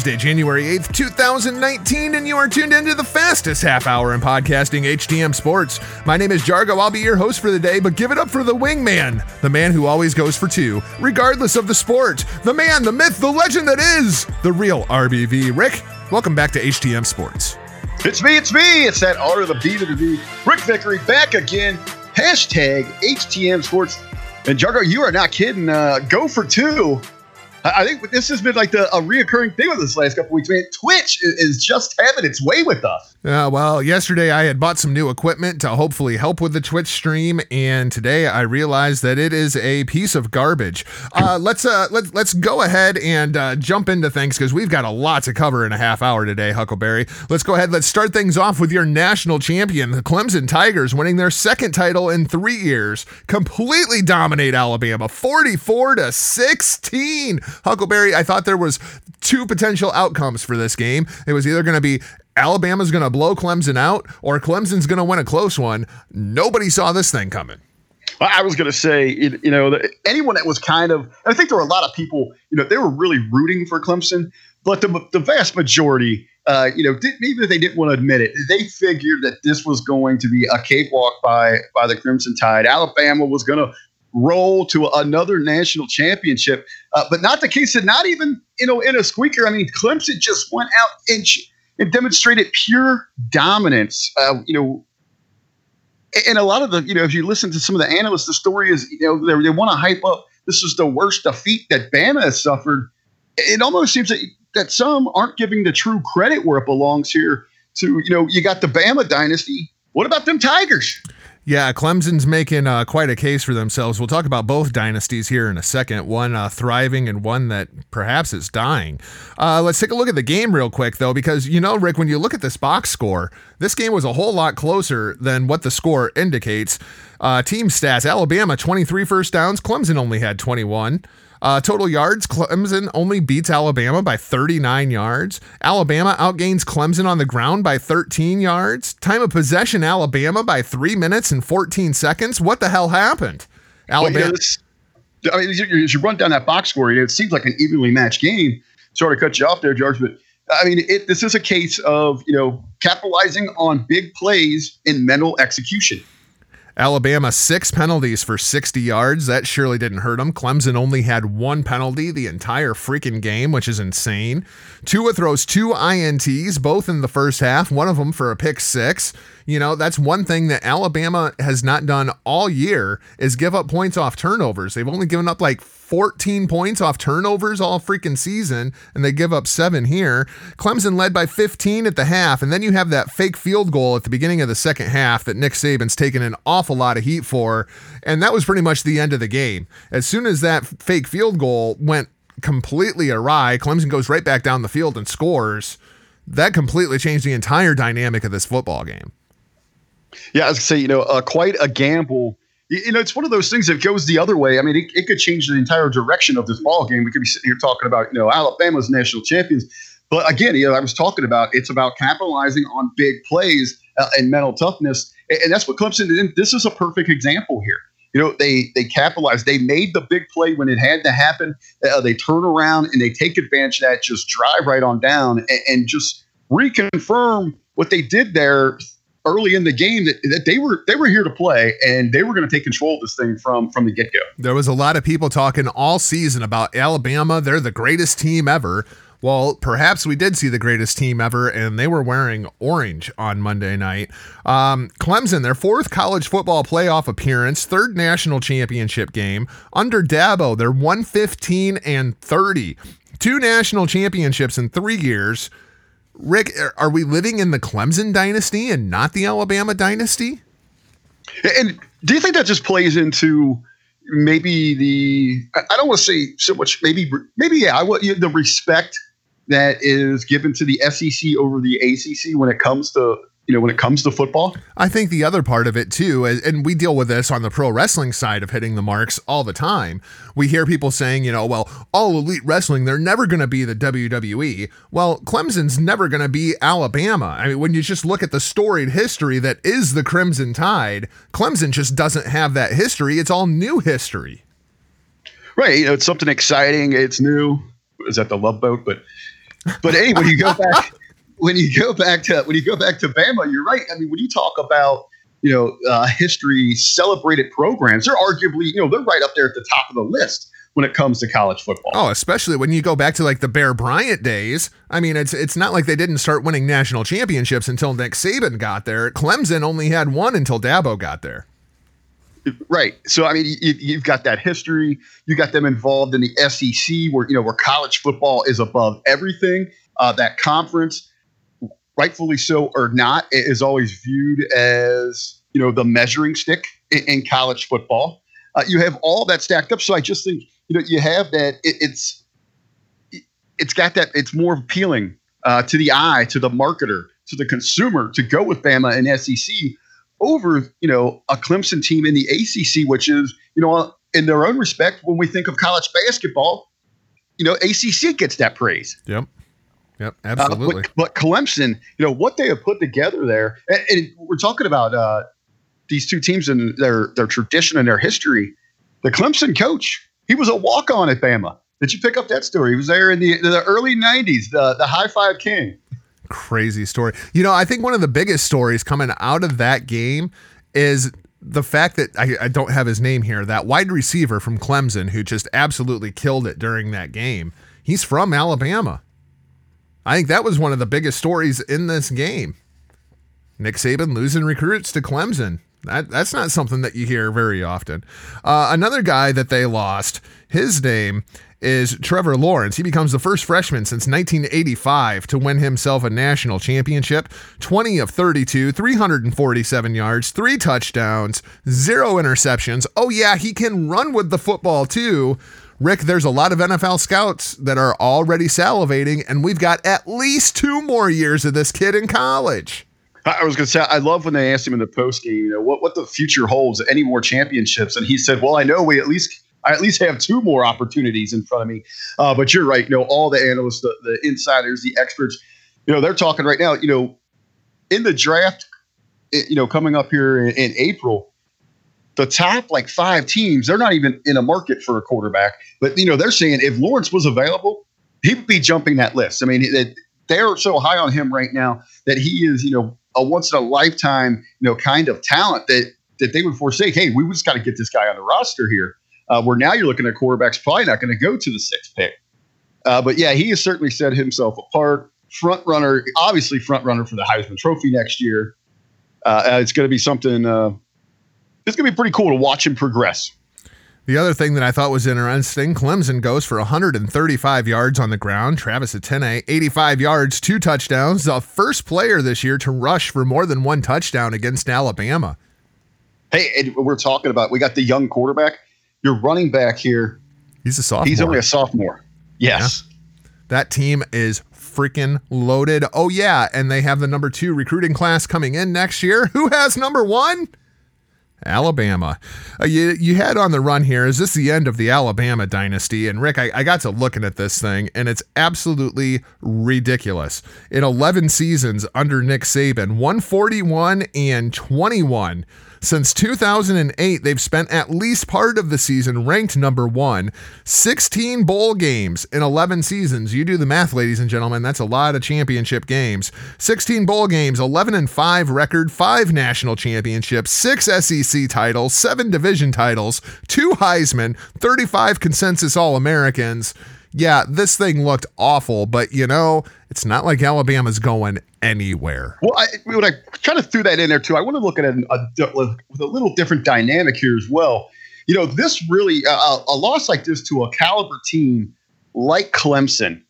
Tuesday, January 8th, 2019, and you are tuned into the fastest half hour in podcasting, HTM Sports. My name is Jargo. I'll be your host for the day, but give it up for the wingman, the man who always goes for two, regardless of the sport. The man, the myth, the legend that is the real RBV. Rick, welcome back to HTM Sports. It's me, it's me. It's that R to the B to the V. Rick Vickery back again. Hashtag HTM Sports. And Jargo, you are not kidding. Uh, go for two. I think this has been like the, a reoccurring thing with this last couple weeks, man. Twitch is just having its way with us. Yeah, well, yesterday I had bought some new equipment to hopefully help with the Twitch stream, and today I realized that it is a piece of garbage. Uh, let's uh, let's let's go ahead and uh, jump into things because we've got a lot to cover in a half hour today, Huckleberry. Let's go ahead. Let's start things off with your national champion, the Clemson Tigers, winning their second title in three years, completely dominate Alabama, forty-four to sixteen. Huckleberry, I thought there was two potential outcomes for this game. It was either going to be Alabama's going to blow Clemson out or Clemson's going to win a close one. Nobody saw this thing coming. I was going to say, you know, anyone that was kind of, I think there were a lot of people, you know, they were really rooting for Clemson, but the, the vast majority, uh, you know, even if they didn't want to admit it, they figured that this was going to be a cakewalk by by the Crimson Tide. Alabama was going to roll to another national championship. Uh, but not the case of not even, you know, in a squeaker. I mean, Clemson just went out and, and demonstrated pure dominance. Uh, you know, and a lot of the, you know, if you listen to some of the analysts, the story is, you know, they, they want to hype up this is the worst defeat that Bama has suffered. It almost seems that, that some aren't giving the true credit where it belongs here to, you know, you got the Bama dynasty. What about them Tigers? Yeah, Clemson's making uh, quite a case for themselves. We'll talk about both dynasties here in a second. One uh, thriving and one that perhaps is dying. Uh, let's take a look at the game real quick, though, because you know, Rick, when you look at this box score, this game was a whole lot closer than what the score indicates. Uh, team stats: Alabama 23 first downs, Clemson only had 21. Uh, total yards, Clemson only beats Alabama by 39 yards. Alabama outgains Clemson on the ground by 13 yards. Time of possession, Alabama by three minutes and 14 seconds. What the hell happened? Alabama. Well, I mean, as you run down that box score, it seems like an evenly matched game. Sorry to cut you off there, George, but I mean, it, this is a case of you know capitalizing on big plays in mental execution. Alabama, six penalties for 60 yards. That surely didn't hurt them. Clemson only had one penalty the entire freaking game, which is insane. Tua throws two INTs, both in the first half, one of them for a pick six. You know, that's one thing that Alabama has not done all year is give up points off turnovers. They've only given up like 14 points off turnovers all freaking season, and they give up seven here. Clemson led by 15 at the half, and then you have that fake field goal at the beginning of the second half that Nick Saban's taken an awful lot of heat for, and that was pretty much the end of the game. As soon as that fake field goal went completely awry, Clemson goes right back down the field and scores. That completely changed the entire dynamic of this football game. Yeah, I was gonna say, you know, uh, quite a gamble. You know, it's one of those things that goes the other way. I mean, it, it could change the entire direction of this ball game. We could be sitting here talking about, you know, Alabama's national champions, but again, you know, I was talking about it's about capitalizing on big plays uh, and mental toughness, and, and that's what Clemson did. This is a perfect example here. You know, they they capitalized. They made the big play when it had to happen. Uh, they turn around and they take advantage of that. Just drive right on down and, and just reconfirm what they did there early in the game that, that they were they were here to play and they were going to take control of this thing from from the get go. There was a lot of people talking all season about Alabama. They're the greatest team ever. Well, perhaps we did see the greatest team ever, and they were wearing orange on Monday night. Um, Clemson, their fourth college football playoff appearance, third national championship game under Dabo. They're 115 and 30, two national championships in three years. Rick, are we living in the Clemson dynasty and not the Alabama dynasty? And do you think that just plays into maybe the I don't want to say so much maybe maybe yeah I want the respect that is given to the SEC over the ACC when it comes to you know, when it comes to football. I think the other part of it too, and we deal with this on the pro wrestling side of hitting the marks all the time. We hear people saying, you know, well, all elite wrestling, they're never going to be the WWE. Well, Clemson's never going to be Alabama. I mean, when you just look at the storied history that is the Crimson Tide, Clemson just doesn't have that history. It's all new history. Right. You know, it's something exciting. It's new. Is that the love boat? But But anyway, you go back when you go back to when you go back to Bama, you're right. I mean, when you talk about you know uh, history celebrated programs, they're arguably you know they're right up there at the top of the list when it comes to college football. Oh, especially when you go back to like the Bear Bryant days. I mean, it's it's not like they didn't start winning national championships until Nick Saban got there. Clemson only had one until Dabo got there. Right. So I mean, you, have got that history. You got them involved in the SEC, where you know where college football is above everything. Uh, that conference, rightfully so or not, is always viewed as you know the measuring stick in, in college football. Uh, you have all that stacked up. So I just think you know you have that. It, it's it's got that. It's more appealing uh, to the eye, to the marketer, to the consumer to go with Bama and SEC over you know a Clemson team in the ACC, which is you know in their own respect when we think of college basketball, you know ACC gets that praise. Yep. Yep, absolutely. Uh, but, but, Clemson, you know what they have put together there, and, and we're talking about uh, these two teams and their their tradition and their history. The Clemson coach, he was a walk on at Bama. Did you pick up that story? He was there in the, the early '90s, the the high five king crazy story. You know, I think one of the biggest stories coming out of that game is the fact that I, I, don't have his name here, that wide receiver from Clemson who just absolutely killed it during that game. He's from Alabama. I think that was one of the biggest stories in this game. Nick Saban losing recruits to Clemson. That, that's not something that you hear very often. Uh, another guy that they lost, his name is Trevor Lawrence. He becomes the first freshman since 1985 to win himself a national championship. 20 of 32, 347 yards, three touchdowns, zero interceptions. Oh, yeah, he can run with the football too. Rick, there's a lot of NFL scouts that are already salivating, and we've got at least two more years of this kid in college. I was going to say, I love when they asked him in the post game, you know, what, what the future holds, any more championships. And he said, well, I know we at least I at least have two more opportunities in front of me. Uh, but you're right. You know, all the analysts, the, the insiders, the experts, you know, they're talking right now, you know, in the draft, you know, coming up here in, in April, the top like five teams, they're not even in a market for a quarterback. But, you know, they're saying if Lawrence was available, he would be jumping that list. I mean, they're so high on him right now that he is, you know, a once in a lifetime, you know, kind of talent that that they would forsake. Hey, we just got to get this guy on the roster here. Uh, where now you're looking at quarterbacks probably not going to go to the sixth pick. Uh, but yeah, he has certainly set himself apart. Front runner, obviously front runner for the Heisman Trophy next year. Uh, it's going to be something. It's going to be pretty cool to watch him progress. The other thing that I thought was interesting, Clemson goes for 135 yards on the ground. Travis Etienne, 85 yards, two touchdowns. The first player this year to rush for more than one touchdown against Alabama. Hey, we're talking about we got the young quarterback your running back here. He's a sophomore. He's only a sophomore. Yes. Yeah. That team is freaking loaded. Oh, yeah. And they have the number two recruiting class coming in next year. Who has number one? Alabama. Uh, you, you had on the run here. Is this the end of the Alabama dynasty? And Rick, I, I got to looking at this thing, and it's absolutely ridiculous. In 11 seasons under Nick Saban, 141 and 21 since 2008, they've spent at least part of the season ranked number one. 16 bowl games in 11 seasons. You do the math, ladies and gentlemen. That's a lot of championship games. 16 bowl games, 11 and 5 record, 5 national championships, 6 SEC titles, 7 division titles, 2 Heisman, 35 consensus All Americans yeah, this thing looked awful, but you know, it's not like Alabama's going anywhere. Well, I, when I kind of threw that in there too, I want to look at it a, with a little different dynamic here as well. You know, this really uh, a loss like this to a caliber team like Clemson,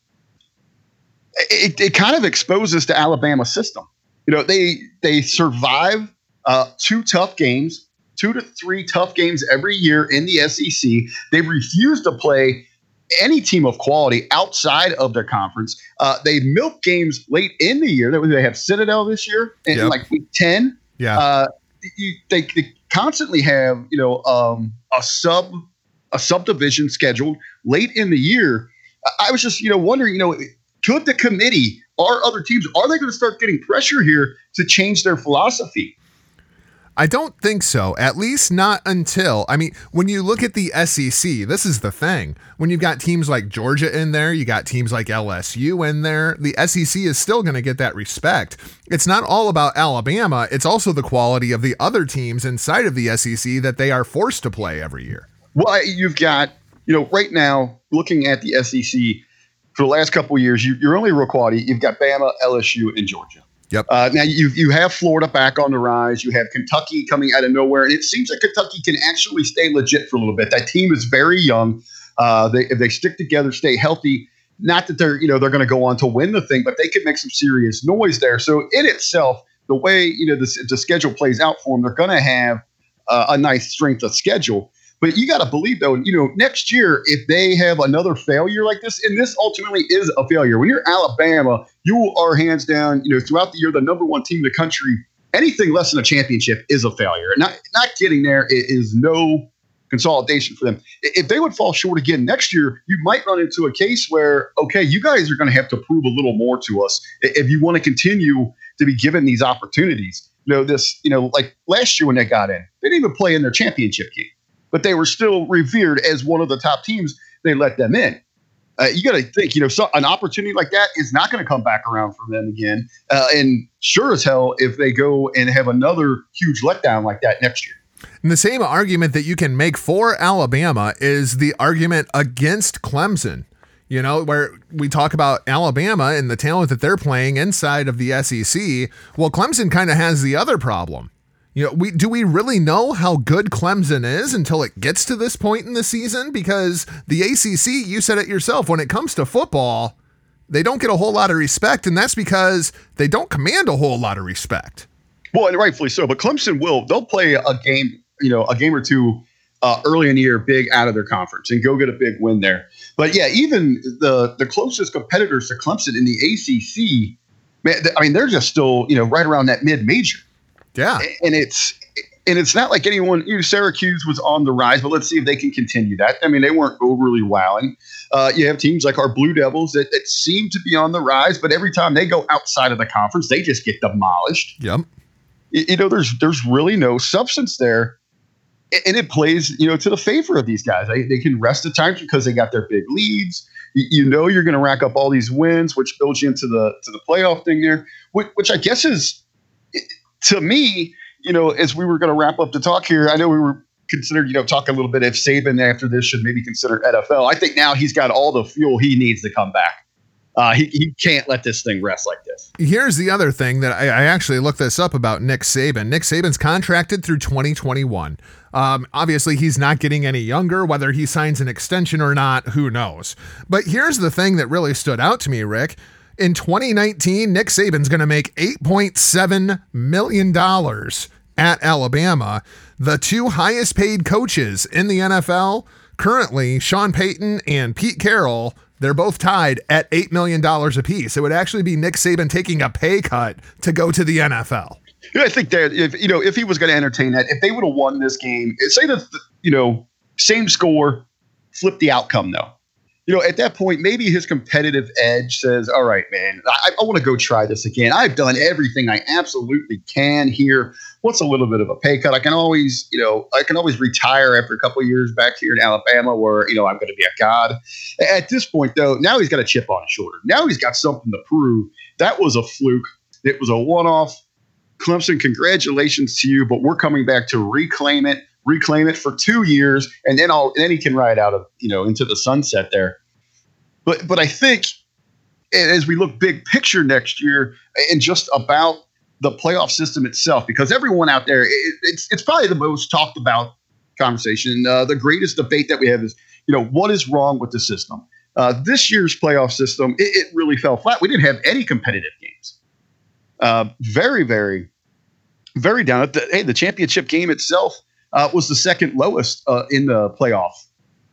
it, it kind of exposes the Alabama system. You know, they they survive uh, two tough games, two to three tough games every year in the SEC. They refuse to play any team of quality outside of their conference. Uh, they milk games late in the year. They have Citadel this year in yep. like week 10. Yeah. Uh, you, they, they, constantly have, you know, um, a sub a subdivision scheduled late in the year. I was just, you know, wondering, you know, could the committee or other teams are they going to start getting pressure here to change their philosophy? I don't think so. At least not until. I mean, when you look at the SEC, this is the thing. When you've got teams like Georgia in there, you got teams like LSU in there, the SEC is still going to get that respect. It's not all about Alabama, it's also the quality of the other teams inside of the SEC that they are forced to play every year. Well, you've got, you know, right now, looking at the SEC for the last couple years, you, are only real quality. You've got Bama, LSU, and Georgia. Yep. Uh, now you you have Florida back on the rise. You have Kentucky coming out of nowhere, and it seems like Kentucky can actually stay legit for a little bit. That team is very young. Uh, they if they stick together, stay healthy. Not that they're you know they're going to go on to win the thing, but they could make some serious noise there. So in itself, the way you know the, the schedule plays out for them, they're going to have uh, a nice strength of schedule. But you got to believe, though, you know, next year, if they have another failure like this, and this ultimately is a failure, when you're Alabama, you are hands down, you know, throughout the year, the number one team in the country. Anything less than a championship is a failure. Not not getting there is no consolidation for them. If they would fall short again next year, you might run into a case where, okay, you guys are going to have to prove a little more to us if you want to continue to be given these opportunities. You know, this, you know, like last year when they got in, they didn't even play in their championship game but they were still revered as one of the top teams. They let them in. Uh, you got to think, you know, so an opportunity like that is not going to come back around for them again. Uh, and sure as hell, if they go and have another huge letdown like that next year. And the same argument that you can make for Alabama is the argument against Clemson. You know, where we talk about Alabama and the talent that they're playing inside of the SEC. Well, Clemson kind of has the other problem. You know, we do we really know how good Clemson is until it gets to this point in the season? Because the ACC, you said it yourself, when it comes to football, they don't get a whole lot of respect, and that's because they don't command a whole lot of respect. Well, and rightfully so. But Clemson will they'll play a game, you know, a game or two uh, early in the year, big out of their conference, and go get a big win there. But yeah, even the the closest competitors to Clemson in the ACC, man, I mean, they're just still you know right around that mid major. Yeah, and it's and it's not like anyone. You know, Syracuse was on the rise, but let's see if they can continue that. I mean, they weren't overly wowing. Uh, you have teams like our Blue Devils that, that seem to be on the rise, but every time they go outside of the conference, they just get demolished. Yep. You, you know, there's there's really no substance there, and it plays you know to the favor of these guys. They, they can rest at times because they got their big leads. You, know, you're going to rack up all these wins, which builds you into the to the playoff thing there, which, which I guess is to me, you know, as we were going to wrap up the talk here, I know we were considered, you know, talk a little bit if Saban after this should maybe consider NFL. I think now he's got all the fuel he needs to come back. Uh, he, he can't let this thing rest like this. Here's the other thing that I, I, actually looked this up about Nick Saban. Nick Saban's contracted through 2021. Um, obviously, he's not getting any younger. Whether he signs an extension or not, who knows? But here's the thing that really stood out to me, Rick. In 2019, Nick Saban's going to make $8.7 million at Alabama. The two highest paid coaches in the NFL currently, Sean Payton and Pete Carroll, they're both tied at $8 million apiece. It would actually be Nick Saban taking a pay cut to go to the NFL. Yeah, I think that if you know if he was going to entertain that, if they would have won this game, say that you know same score, flip the outcome though you know, at that point, maybe his competitive edge says, "All right, man, I, I want to go try this again. I've done everything I absolutely can here. What's a little bit of a pay cut? I can always, you know, I can always retire after a couple years back here in Alabama, where you know I'm going to be a god." At this point, though, now he's got a chip on his shoulder. Now he's got something to prove. That was a fluke. It was a one-off. Clemson, congratulations to you, but we're coming back to reclaim it reclaim it for two years, and then I'll then he can ride out of you know into the sunset there. But but I think as we look big picture next year and just about the playoff system itself, because everyone out there, it, it's it's probably the most talked about conversation. Uh, the greatest debate that we have is, you know, what is wrong with the system? Uh, this year's playoff system, it, it, really fell flat. We didn't have any competitive games. Uh, very, very, very down. The, hey, the championship game itself uh, was the second lowest uh, in the playoff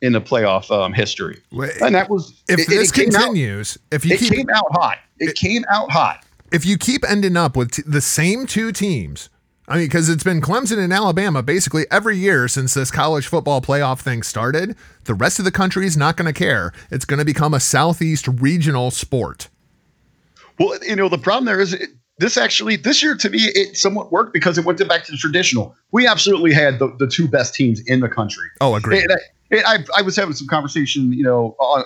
in the playoff um, history. Wait, and that was if it, this it continues. Out, if you keep it keep, came out hot, it, it, came out hot. If you keep ending up with t- the same two teams, I mean, because it's been Clemson and Alabama basically every year since this college football playoff thing started. The rest of the country is not going to care. It's going to become a southeast regional sport. Well, you know, the problem there is this actually this year to me it somewhat worked because it went back to the traditional. We absolutely had the, the two best teams in the country. Oh, agree. I, I was having some conversation, you know, on,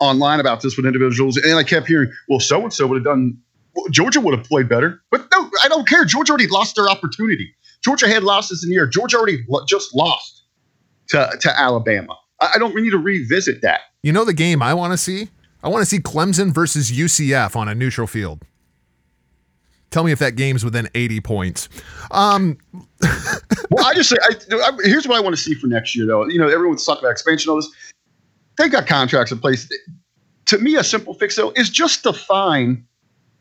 online about this with individuals, and I kept hearing, well, so and so would have done. well, Georgia would have played better, but no, I don't care. Georgia already lost their opportunity. Georgia had losses in the year. Georgia already lo- just lost to to Alabama. I, I don't need to revisit that. You know the game I want to see? I want to see Clemson versus UCF on a neutral field. Tell me if that game's within 80 points. Um, well, I just say, I, I, here's what I want to see for next year, though. You know, everyone's talking about expansion, all this. They got contracts in place. To me, a simple fix, though, is just define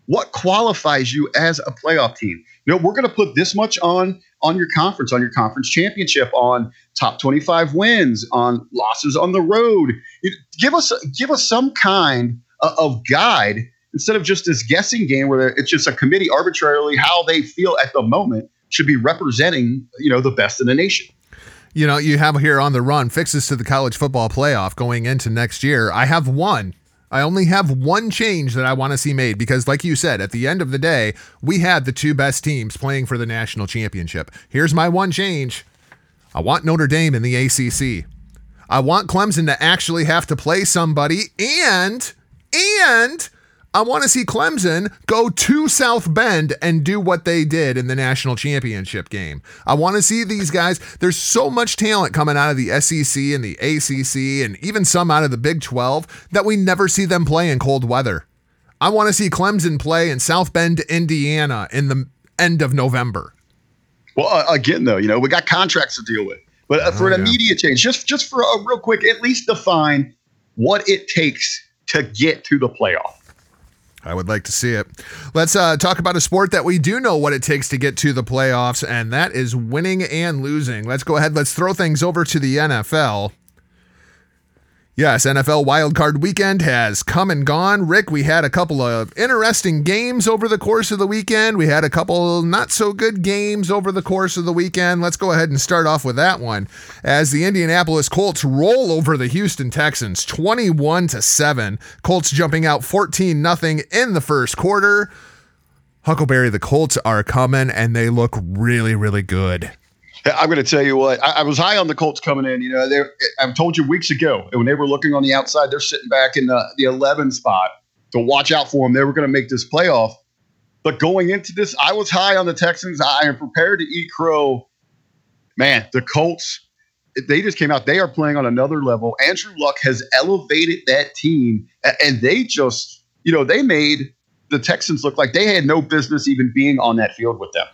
what qualifies you as a playoff team. You know, we're going to put this much on on your conference, on your conference championship, on top 25 wins, on losses on the road. It- give us give us some kind of, of guide instead of just this guessing game where it's just a committee arbitrarily how they feel at the moment should be representing you know the best in the nation. you know, you have here on the run fixes to the college football playoff going into next year. I have one. I only have one change that I want to see made because, like you said, at the end of the day, we had the two best teams playing for the national championship. Here's my one change I want Notre Dame in the ACC. I want Clemson to actually have to play somebody, and, and, I want to see Clemson go to South Bend and do what they did in the national championship game. I want to see these guys. There's so much talent coming out of the SEC and the ACC and even some out of the Big 12 that we never see them play in cold weather. I want to see Clemson play in South Bend, Indiana in the end of November. Well, uh, again, though, you know, we got contracts to deal with, but uh, for Oh, an yeah. immediate change, just just for a real quick, at least define what it takes to get to the playoff. I would like to see it. Let's uh, talk about a sport that we do know what it takes to get to the playoffs, and that is winning and losing. Let's go ahead. Let's throw things over to the NFL. Yes, NFL wildcard weekend has come and gone. Rick, we had a couple of interesting games over the course of the weekend. We had a couple not so good games over the course of the weekend. Let's go ahead and start off with that one. As the Indianapolis Colts roll over the Houston Texans 21 to 7. Colts jumping out 14 nothing in the first quarter. Huckleberry, the Colts are coming and they look really, really good. I'm going to tell you what. I, I was high on the Colts coming in. You know, they I've told you weeks ago when they were looking on the outside, they're sitting back in the the 11 spot to watch out for them. They were going to make this playoff. But going into this, I was high on the Texans. I am prepared to eat crow. Man, the Colts, they just came out. They are playing on another level. Andrew Luck has elevated that team, and they just, you know, they made the Texans look like they had no business even being on that field with them.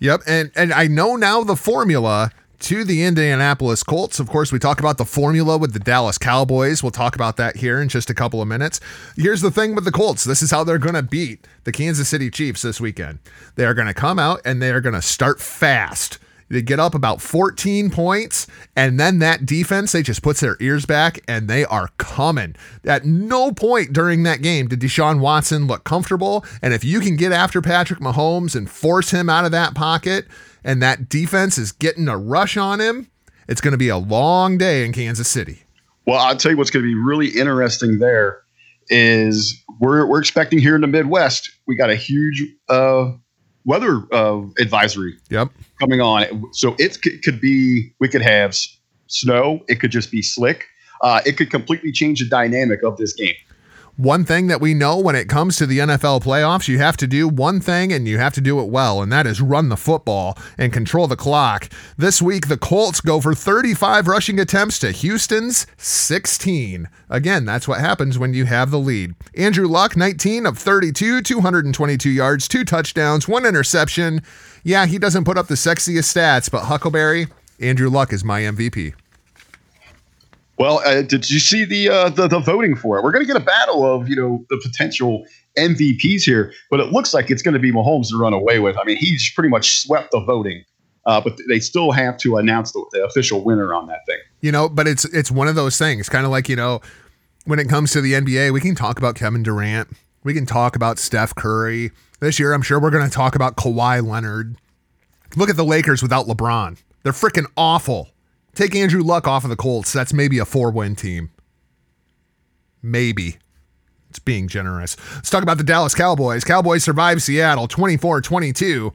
Yep, and and I know now the formula to the Indianapolis Colts. Of course, we talk about the formula with the Dallas Cowboys. We'll talk about that here in just a couple of minutes. Here's the thing with the Colts. This is how they're going to beat the Kansas City Chiefs this weekend. They are going to come out and they are going to start fast. They get up about 14 points, and then that defense, they just puts their ears back and they are coming. At no point during that game did Deshaun Watson look comfortable. And if you can get after Patrick Mahomes and force him out of that pocket, and that defense is getting a rush on him, it's going to be a long day in Kansas City. Well, I'll tell you what's going to be really interesting there is we're, we're expecting here in the Midwest, we got a huge uh, weather uh, advisory Yep. coming on. So it c- could be, we could have s- snow, it could just be slick. Uh, it could completely change the dynamic of this game. One thing that we know when it comes to the NFL playoffs, you have to do one thing and you have to do it well, and that is run the football and control the clock. This week, the Colts go for 35 rushing attempts to Houston's 16. Again, that's what happens when you have the lead. Andrew Luck, 19 of 32, 222 yards, two touchdowns, one interception. Yeah, he doesn't put up the sexiest stats, but Huckleberry, Andrew Luck is my MVP. Well, uh, did you see the, uh, the the voting for it? We're going to get a battle of you know the potential MVPs here, but it looks like it's going to be Mahomes to run away with. I mean, he's pretty much swept the voting, uh, but they still have to announce the, the official winner on that thing. You know, but it's it's one of those things, kind of like, you know, when it comes to the NBA, we can talk about Kevin Durant. We can talk about Steph Curry. This year, I'm sure we're going to talk about Kawhi Leonard. Look at the Lakers without LeBron. They're freaking awful. Take Andrew Luck off of the Colts. That's maybe a four win team. Maybe. It's being generous. Let's talk about the Dallas Cowboys. Cowboys survive Seattle 24 22.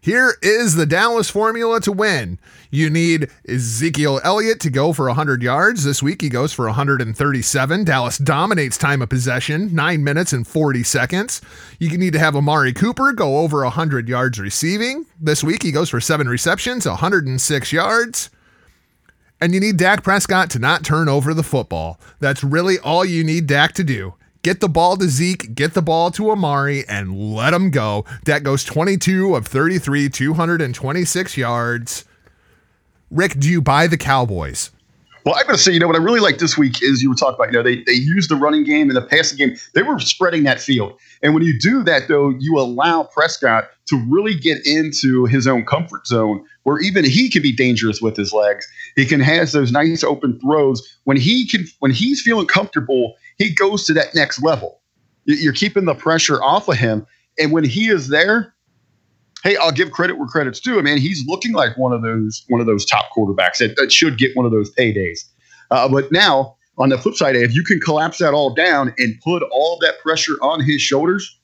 Here is the Dallas formula to win. You need Ezekiel Elliott to go for 100 yards. This week he goes for 137. Dallas dominates time of possession, 9 minutes and 40 seconds. You need to have Amari Cooper go over 100 yards receiving. This week he goes for 7 receptions, 106 yards. And you need Dak Prescott to not turn over the football. That's really all you need Dak to do. Get the ball to Zeke, get the ball to Amari, and let him go. Dak goes 22 of 33, 226 yards. Rick, do you buy the Cowboys? Well, I'm going to say, you know, what I really like this week is you were talking about, you know, they, they used the running game and the passing game. They were spreading that field. And when you do that, though, you allow Prescott to really get into his own comfort zone where even he can be dangerous with his legs. He can has those nice open throws. When he can, when he's feeling comfortable, he goes to that next level. You're keeping the pressure off of him. And when he is there, hey, I'll give credit where credit's due. I mean, he's looking like one of those one of those top quarterbacks that, that should get one of those paydays. Uh, but now, on the flip side, if you can collapse that all down and put all that pressure on his shoulders,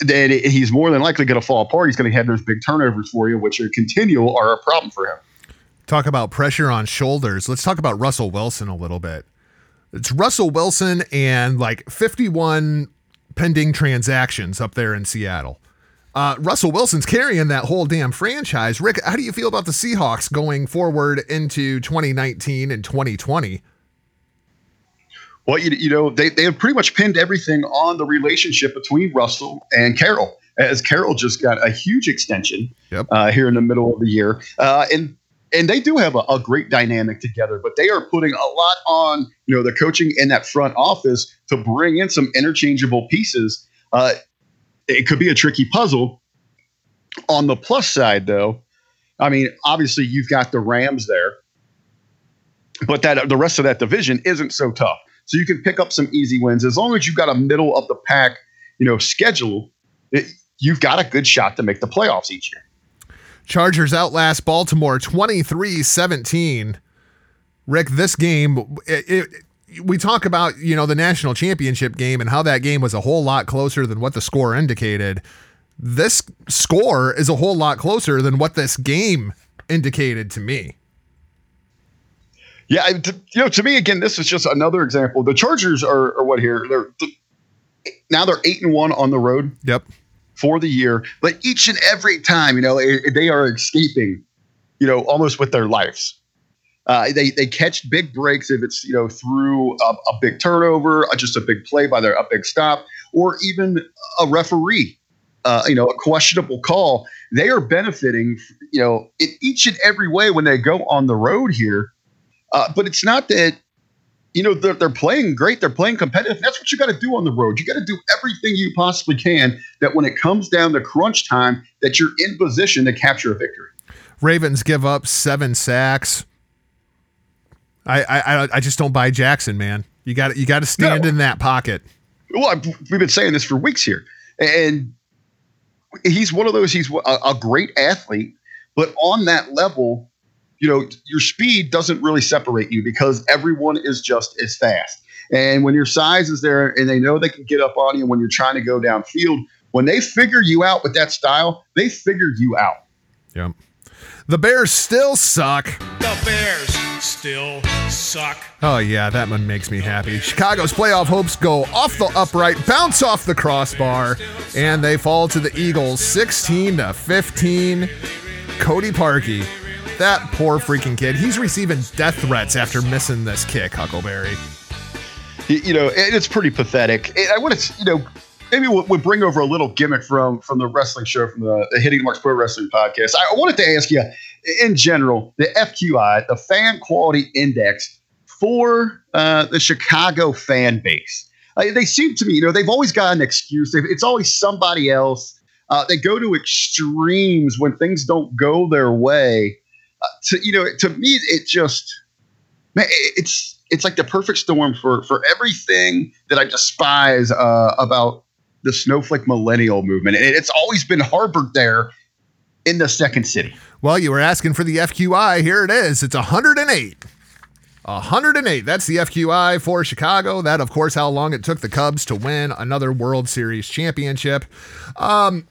then he's more than likely going to fall apart. He's going to have those big turnovers for you, which are continual are a problem for him. Talk about pressure on shoulders. Let's talk about Russell Wilson a little bit. It's Russell Wilson and like 51 pending transactions up there in Seattle. Uh, Russell Wilson's carrying that whole damn franchise. Rick, how do you feel about the Seahawks going forward into 2019 and 2020? Well, you, you know, they, they have pretty much pinned everything on the relationship between Russell and Carroll, as Carroll just got a huge extension yep. uh, here in the middle of the year. Uh, and and they do have a, a, great dynamic together, but they are putting a lot on, you know, the coaching in that front office to bring in some interchangeable pieces. Uh, it could be a tricky puzzle. On the plus side, though, I mean, obviously you've got the Rams there, but that the rest of that division isn't so tough. So you can pick up some easy wins as long as you've got a middle of the pack, you know, schedule. It, you've got a good shot to make the playoffs each year. Chargers outlast Baltimore 23-17. Rick, this game it, it, we talk about you know the national championship game and how that game was a whole lot closer than what the score indicated. This score is a whole lot closer than what this game indicated to me. Yeah, you know, to me again, this is just another example. The Chargers are, are what here? They're now they're eight and one on the road. Yep. For the year, but each and every time, you know, they are escaping, you know, almost with their lives. Uh, they they catch big breaks if it's you know through a, a big turnover, uh, just a big play by their a big stop, or even a referee, uh, you know, a questionable call. They are benefiting, you know, in each and every way when they go on the road here. Uh, but it's not that you know they're, they're playing great they're playing competitive that's what you got to do on the road you got to do everything you possibly can that when it comes down to crunch time that you're in position to capture a victory ravens give up seven sacks I I I just don't buy Jackson, man. You got you got to stand no. in that pocket. Well, I've, we've been saying this for weeks here, and he's one of those. He's a, a great athlete, but on that level, you know, your speed doesn't really separate you because everyone is just as fast. And when your size is there, and they know they can get up on you when you're trying to go downfield, when they figure you out with that style, they figured you out. Yep. The Bears still suck. The Bears still suck. Oh, yeah, that one makes me happy. Chicago's playoff hopes go off the upright, bounce off the crossbar, and they fall to the Eagles 16 to 15. Cody Parkey, that poor freaking kid. He's receiving death threats after missing this kick, Huckleberry. You know, it's pretty pathetic. I want to, you know, maybe we'll, we'll, bring over a little gimmick from from the wrestling show from the, the Hitting Marks Pro Wrestling podcast. I wanted to ask you, in general, the FQI, the Fan Quality Index for uh, the Chicago fan base. Uh, they seem to me, you know, they've always got an excuse. It's always somebody else. Uh, they go to extremes when things don't go their way. Uh, to you know, to me, it just man, it's it's like the perfect storm for for everything that I despise uh, about the snowflake millennial movement. And it's always been harbored there in the second city. Well, you were asking for the FQI. Here it is. It's 108. 108. That's the FQI for Chicago. That, of course, how long it took the Cubs to win another World Series championship. Um,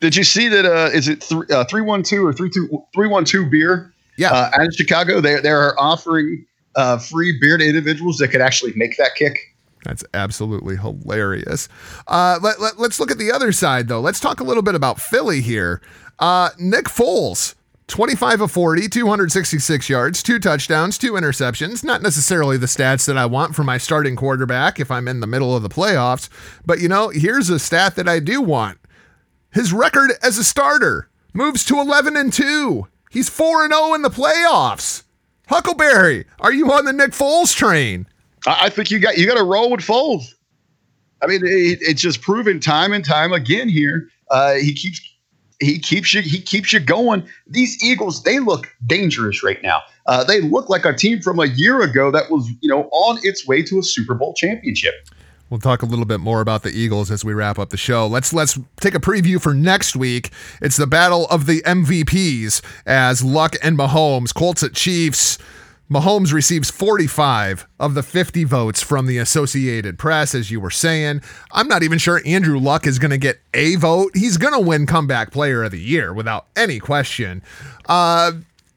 Did you see that? Uh, is it three uh, three one two or three two three one two beer? Yeah. Uh, out of Chicago, they they are offering uh, free beer to individuals that could actually make that kick. That's absolutely hilarious. Uh, let, let, us look at the other side, though. Let's talk a little bit about Philly here. Uh, Nick Foles, 25 of 40, 266 yards, two touchdowns, two interceptions. Not necessarily the stats that I want for my starting quarterback if I'm in the middle of the playoffs. But, you know, here's a stat that I do want. His record as a starter moves to 11 and 2. He's 4 and 0 in the playoffs. Huckleberry, are you on the Nick Foles train? I, I think you got you got to roll with Foles. I mean, it, it's just proven time and time again here. Uh, he keeps he keeps you he keeps you going. These Eagles they look dangerous right now. Uh, they look like a team from a year ago that was you know on its way to a Super Bowl championship. We'll talk a little bit more about the Eagles as we wrap up the show. Let's let's take a preview for next week. It's the battle of the MVPs as Luck and Mahomes, Colts at Chiefs. Mahomes receives 45 of the 50 votes from the Associated Press, as you were saying. I'm not even sure Andrew Luck is going to get a vote. He's going to win Comeback Player of the Year without any question. Uh,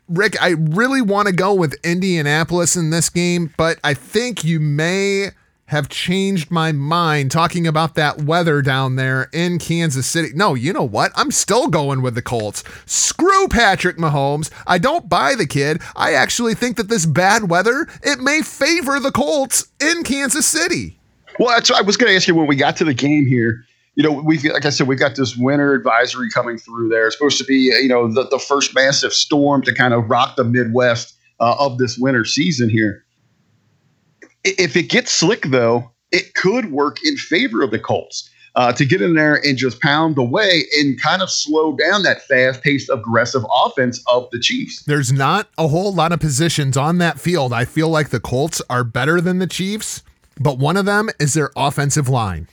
Rick, I really want to go with Indianapolis in this game, but I think you may have changed my mind talking about that weather down there in Kansas City. No, you know what? I'm still going with the Colts. Screw Patrick Mahomes. I don't buy the kid. I actually think that this bad weather, it may favor the Colts in Kansas City. Well, that's I was going to ask you when we got to the game here. You know, we've like I said, we've got this winter advisory coming through there. It's supposed to be, you know, the, the first massive storm to kind of rock the Midwest uh, of this winter season here. If it gets slick, though, it could work in favor of the Colts uh, to get in there and just pound away and kind of slow down that fast paced, aggressive offense of the Chiefs. There's not a whole lot of positions on that field. I feel like the Colts are better than the Chiefs, but one of them is their offensive line.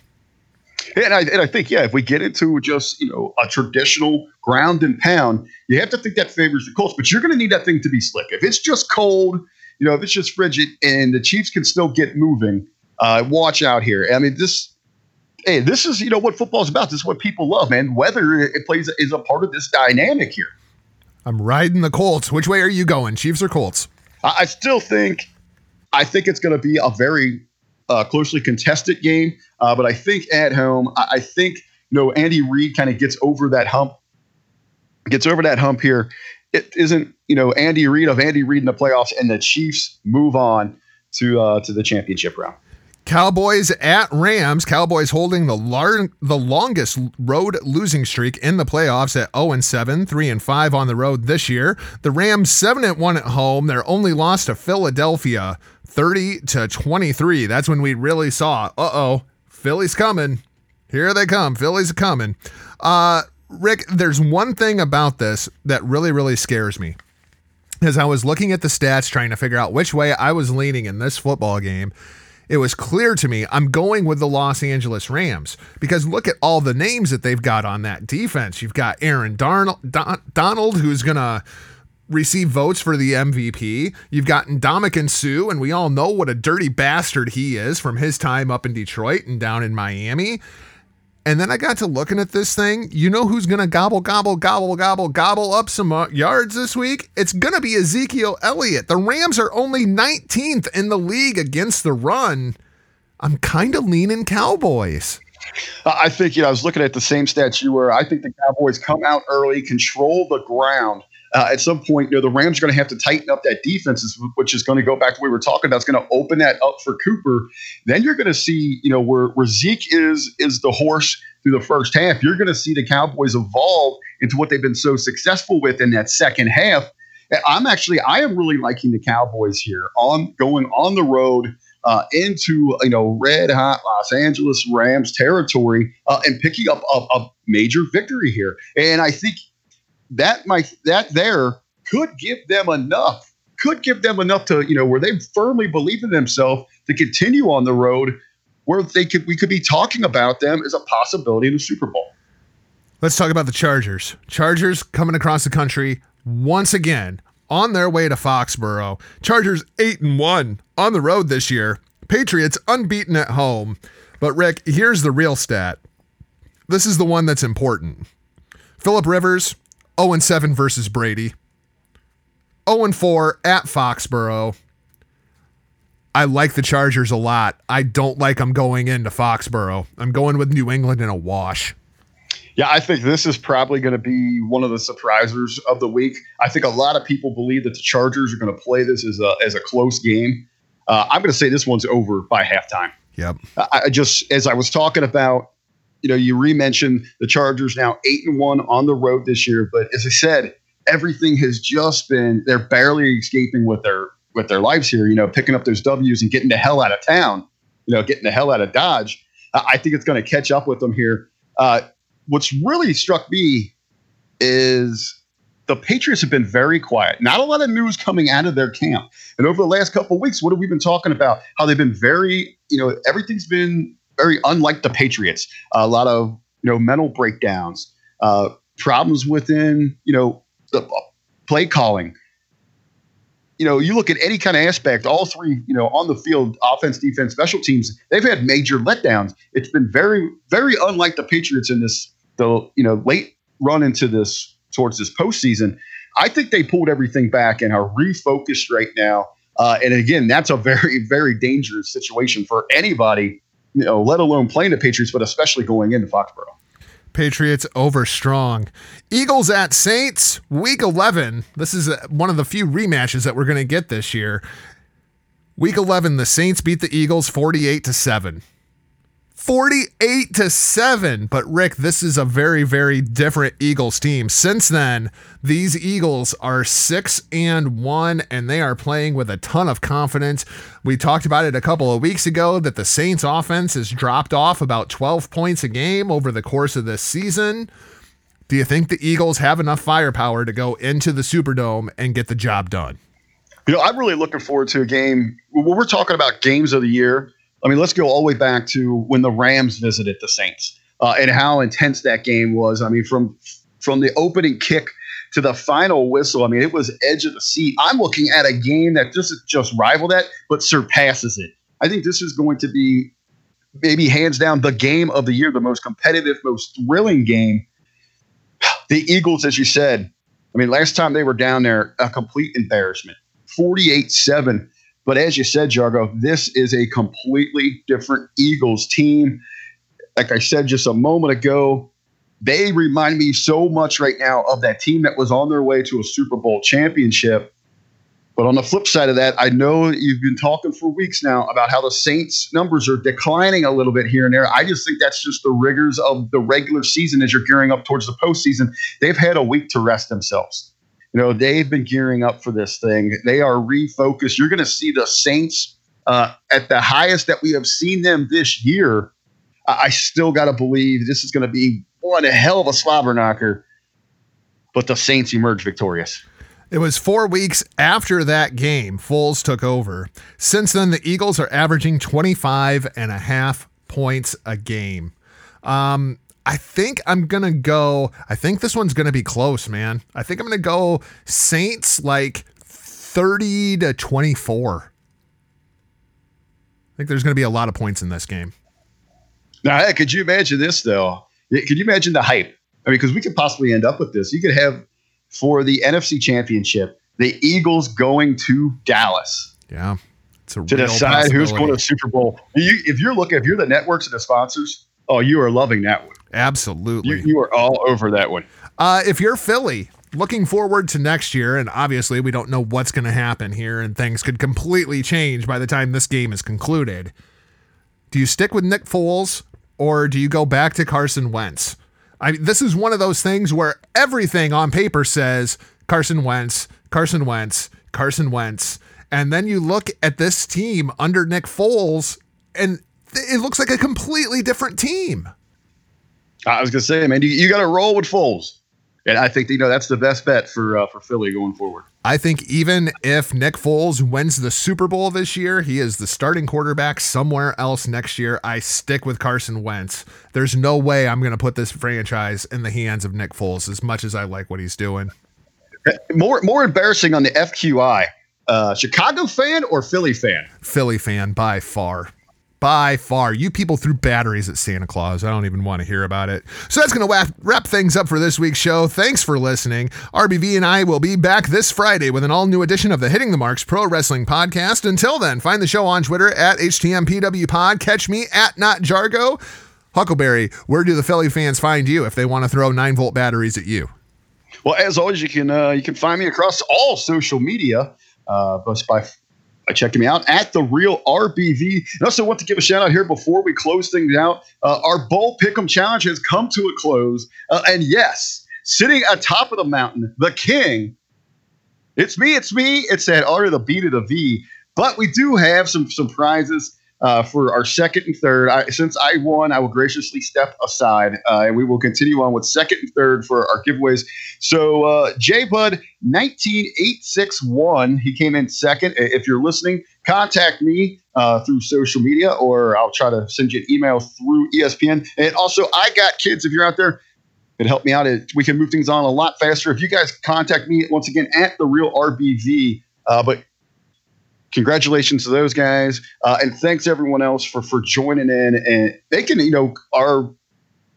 And I, and I think, yeah, if we get into just, you know, a traditional ground and pound, you have to think that favors the Colts, but you're going to need that thing to be slick. If it's just cold, you know, if it's just frigid and the Chiefs can still get moving, uh, watch out here. I mean, this, hey, this is, you know, what football is about. This is what people love, man. Weather it plays is a part of this dynamic here. I'm riding the Colts. Which way are you going, Chiefs or Colts? I, I still think, I think it's going to be a very uh, closely contested game. Uh, but I think at home, I, I think you know Andy Reid kind of gets over that hump, gets over that hump here. It isn't you know Andy Reid of Andy Reid in the playoffs, and the Chiefs move on to uh, to the championship round. Cowboys at Rams. Cowboys holding the lar- the longest road losing streak in the playoffs at 0 and 7, 3 and 5 on the road this year. The Rams 7 and 1 at home. Their only loss to Philadelphia 30 to 23. That's when we really saw, uh-oh, Philly's coming. Here they come. Philly's coming. Uh Rick, there's one thing about this that really really scares me. As I was looking at the stats trying to figure out which way I was leaning in this football game, it was clear to me I'm going with the Los Angeles Rams because look at all the names that they've got on that defense. You've got Aaron Darnold, Don, Donald, who's going to receive votes for the MVP. You've got Ndamukong Suh, and we all know what a dirty bastard he is from his time up in Detroit and down in Miami. And then I got to looking at this thing. You know who's going to gobble, gobble, gobble, gobble, gobble up some uh, yards this week? It's going to be Ezekiel Elliott. The Rams are only 19th in the league against the run. I'm kind of leaning Cowboys. I think, you know, I was looking at the same stats you were. I think the Cowboys come out early, control the ground. Uh, at some point, you know, the Rams are going to have to tighten up that defense, which is going to go back to what we were talking about. It's going to open that up for Cooper. Then you're going to see, you know, where, where Zeke is is the horse through the first half. You're going to see the Cowboys evolve into what they've been so successful with in that second half. I'm actually, I am really liking the Cowboys here on going on the road. Uh, into you know red hot Los Angeles Rams territory uh, and picking up a, a major victory here. And I think that might that there could give them enough could give them enough to you know where they firmly believe in themselves to continue on the road where they could we could be talking about them as a possibility in the Super Bowl. Let's talk about the Chargers. Chargers coming across the country once again on their way to Foxborough. Chargers 8 and 1 on the road this year. Patriots unbeaten at home. But Rick, here's the real stat. This is the one that's important. Philip Rivers 0 and 7 versus Brady. 0 and 4 at Foxborough. I like the Chargers a lot. I don't like them going into Foxborough. I'm going with New England in a wash. Yeah, I think this is probably going to be one of the surprisers of the week. I think a lot of people believe that the Chargers are going to play this as a as a close game. Uh, I'm going to say this one's over by halftime. Yep. I, I just as I was talking about, you know, you re-mentioned the Chargers now eight and one on the road this year, but as I said, everything has just been they're barely escaping with their with their lives here. You know, picking up those W's and getting the hell out of town. You know, getting the hell out of Dodge. I think it's going to catch up with them here. Uh, what's really struck me is the Patriots have been very quiet. Not a lot of news coming out of their camp. And over the last couple weeks, what have we been talking about? How they've been very, you know, everything's been very unlike the Patriots. a lot of, you know, mental breakdowns, uh, problems within, you know, the uh, play calling. You know, you look at any kind of aspect, all three, you know, on the field, offense, defense, special teams, they've had major letdowns. It's been very, very unlike the Patriots in this, the, you know, late run into this towards this postseason. I think they pulled everything back and are refocused right now. Uh, and again, that's a very, very dangerous situation for anybody, you know, let alone playing the Patriots, but especially going into Foxborough. Patriots over strong. Eagles at Saints, week 11. This is uh, one of the few rematches that we're going to get this year. Week 11, the Saints beat the Eagles 48 to 7. 48 to 7. But Rick, this is a very, very different Eagles team. Since then, these Eagles are 6 and 1 and they are playing with a ton of confidence. We talked about it a couple of weeks ago that the Saints offense has dropped off about 12 points a game over the course of this season. Do you think the Eagles have enough firepower to go into the Superdome and get the job done? You know, I'm really looking forward to a game. When we're talking about games of the year, I mean, let's go all the way back to when the Rams visited the Saints uh, and how intense that game was. I mean, from from the opening kick to the final whistle, I mean, it was edge of the seat. I'm looking at a game that doesn't just rival that, but surpasses it. I think this is going to be maybe hands down the game of the year, the most competitive, most thrilling game. The Eagles, as you said, I mean, last time they were down there, a complete embarrassment 48 7. But as you said, Jargo, this is a completely different Eagles team. Like I said just a moment ago, they remind me so much right now of that team that was on their way to a Super Bowl championship. But on the flip side of that, I know you've been talking for weeks now about how the Saints' numbers are declining a little bit here and there. I just think that's just the rigors of the regular season as you're gearing up towards the postseason. They've had a week to rest themselves. You know, they've been gearing up for this thing. They are refocused. You're going to see the Saints uh, at the highest that we have seen them this year. I still got to believe this is going to be one hell of a slobber knocker, but the Saints emerge victorious. It was four weeks after that game Foles took over. Since then, the Eagles are averaging 25 and a half points a game. Um, I think I'm going to go. I think this one's going to be close, man. I think I'm going to go Saints like 30 to 24. I think there's going to be a lot of points in this game. Now, could you imagine this, though? Could you imagine the hype? I mean, because we could possibly end up with this. You could have for the NFC Championship the Eagles going to Dallas. Yeah. to decide who's going to the Super Bowl. You, if you're looking, if you're the networks and the sponsors, oh, you are loving that one. Absolutely. You, you are all over that one. Uh, if you're Philly, looking forward to next year, and obviously we don't know what's going to happen here, and things could completely change by the time this game is concluded. Do you stick with Nick Foles or do you go back to Carson Wentz? I mean, this is one of those things where everything on paper says Carson Wentz, Carson Wentz, Carson Wentz, and then you look at this team under Nick Foles, and it looks like a completely different team. I was gonna say, man, you, you got to roll with Foles, and I think you know that's the best bet for uh, for Philly going forward. I think even if Nick Foles wins the Super Bowl this year, he is the starting quarterback somewhere else next year. I stick with Carson Wentz. There's no way I'm going to put this franchise in the hands of Nick Foles as much as I like what he's doing. More more embarrassing on the FQI. Uh, Chicago fan or Philly fan? Philly fan by far. By far. You people threw batteries at Santa Claus. I don't even want to hear about it. So that's going to wrap, things up for this week's show. Thanks for listening. RBV and I will be back this Friday with an all new edition of the Hitting the Marks Pro Wrestling Podcast. Until then, find the show on Twitter at HTMPWPod. Catch me at Not Jargo. Huckleberry, where do the Philly fans find you if they want to throw 9 volt batteries at you? Well, as always, you can uh, you can find me across all social media uh, by by checking me out at the real RBV. And also want to give a shout out here before we close things out. Uh, our bowl pick'em challenge has come to a close, uh, and yes, sitting atop of the mountain, the king. It's me. It's me. It's that R to the B to the V. But we do have some some prizes uh, for our second and third. I, since I won, I will graciously step aside, uh, and we will continue on with second and third for our giveaways. So, uh, J Bud nineteen eight six one, he came in second. If you're listening, contact me uh, through social media, or I'll try to send you an email through ESPN. And also, I got kids. If you're out there. It helped me out. It, we can move things on a lot faster. If you guys contact me once again at the real RBV, uh, but congratulations to those guys uh, and thanks everyone else for for joining in and making you know our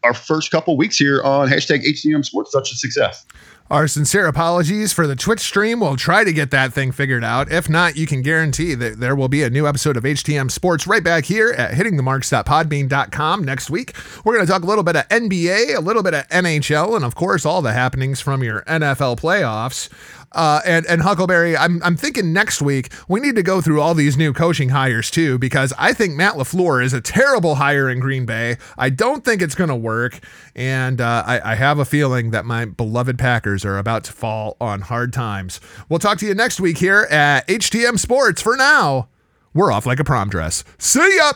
our first couple weeks here on hashtag htm sports such a success our sincere apologies for the Twitch stream. We'll try to get that thing figured out. If not, you can guarantee that there will be a new episode of HTM Sports right back here at hittingthemarks.podbean.com next week. We're going to talk a little bit of NBA, a little bit of NHL, and of course, all the happenings from your NFL playoffs. Uh, and and Huckleberry, I'm I'm thinking next week we need to go through all these new coaching hires too because I think Matt Lafleur is a terrible hire in Green Bay. I don't think it's going to work, and uh, I, I have a feeling that my beloved Packers are about to fall on hard times. We'll talk to you next week here at HTM Sports. For now, we're off like a prom dress. See ya.